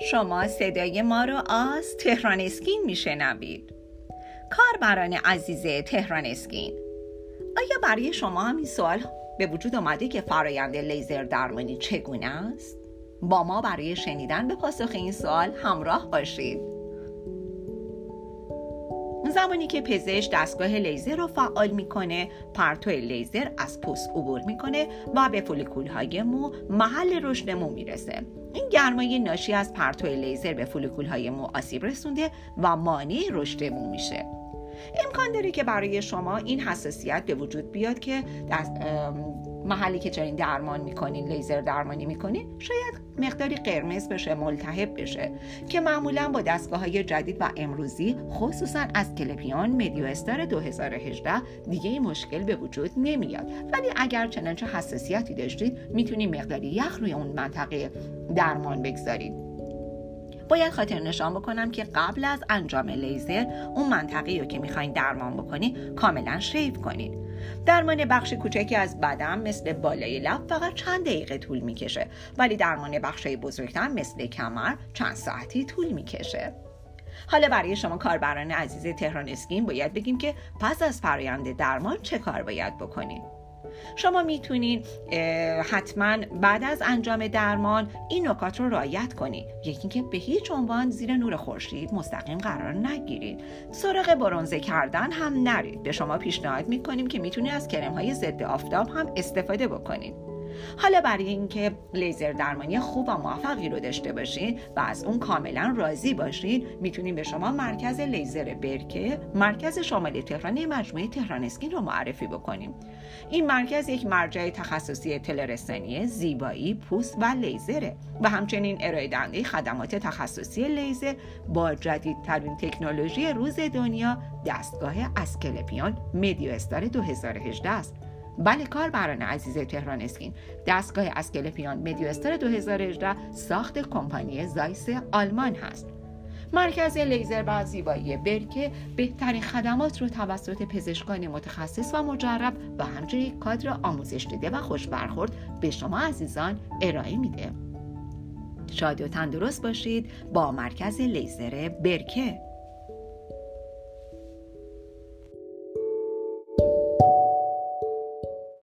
شما صدای ما رو از تهران اسکین میشنوید کاربران عزیز تهران اسکین آیا برای شما هم این سوال به وجود آمده که فرایند لیزر درمانی چگونه است؟ با ما برای شنیدن به پاسخ این سوال همراه باشید زمانی که پزشک دستگاه لیزر رو فعال می‌کنه پرتو لیزر از پوست عبور می‌کنه و به فولیکول های مو محل رشد مو می‌رسه. این گرمای ناشی از پرتو لیزر به فولیکول های مو آسیب رسونده و مانع رشد مو میشه. امکان داره که برای شما این حساسیت به وجود بیاد که دست محلی که چنین درمان می‌کنین لیزر درمانی می‌کنین شاید مقداری قرمز بشه ملتهب بشه که معمولا با دستگاه های جدید و امروزی خصوصا از کلپیان مدیو استار 2018 دیگه این مشکل به وجود نمیاد. ولی اگر چنانچه حساسیتی داشتید می‌تونید مقداری یخ روی اون منطقه درمان بگذارید. باید خاطر نشان بکنم که قبل از انجام لیزر اون منطقه رو که می‌خواین درمان بکنی کاملا شیف کنید درمان بخش کوچکی از بدن مثل بالای لب فقط چند دقیقه طول می‌کشه ولی درمان بخش بزرگتر مثل کمر چند ساعتی طول می‌کشه. حالا برای شما کاربران عزیز تهران اسکین باید بگیم که پس از فرایند درمان چه کار باید بکنید شما می‌تونید حتما بعد از انجام درمان این نکات رو رعایت کنید. یکی اینکه به هیچ عنوان زیر نور خورشید مستقیم قرار نگیرید. سراغ برونزه کردن هم نرید. به شما پیشنهاد می‌کنیم که می‌تونید از کرم های ضد آفتاب هم استفاده بکنید. حالا برای اینکه لیزر درمانی خوب و موفقی رو داشته باشین و از اون کاملا راضی باشین می‌تونیم به شما مرکز لیزر برکه مرکز شمال تهران مجموعه تهران اسکین رو معرفی بکنیم. این مرکز یک مرجع تخصصی تلرسانی زیبایی پوست و لیزره و همچنین ارائه دهنده خدمات تخصصی لیزر با جدیدترین تکنولوژی روز دنیا دستگاه اسکلپیان مدیو استار 2018 است. بله کاربران عزیز تهران اسکین. دستگاه اسکلپیان مدیو استار 2018 ساخت کمپانی زایس آلمان هست. مرکز لیزر و زیبایی برکه بهترین خدمات رو توسط پزشکان متخصص و مجرب و همچنین کادر آموزش دیده و خوش برخورد به شما عزیزان ارائه میده. شاد و تندرست باشید با مرکز لیزر برکه.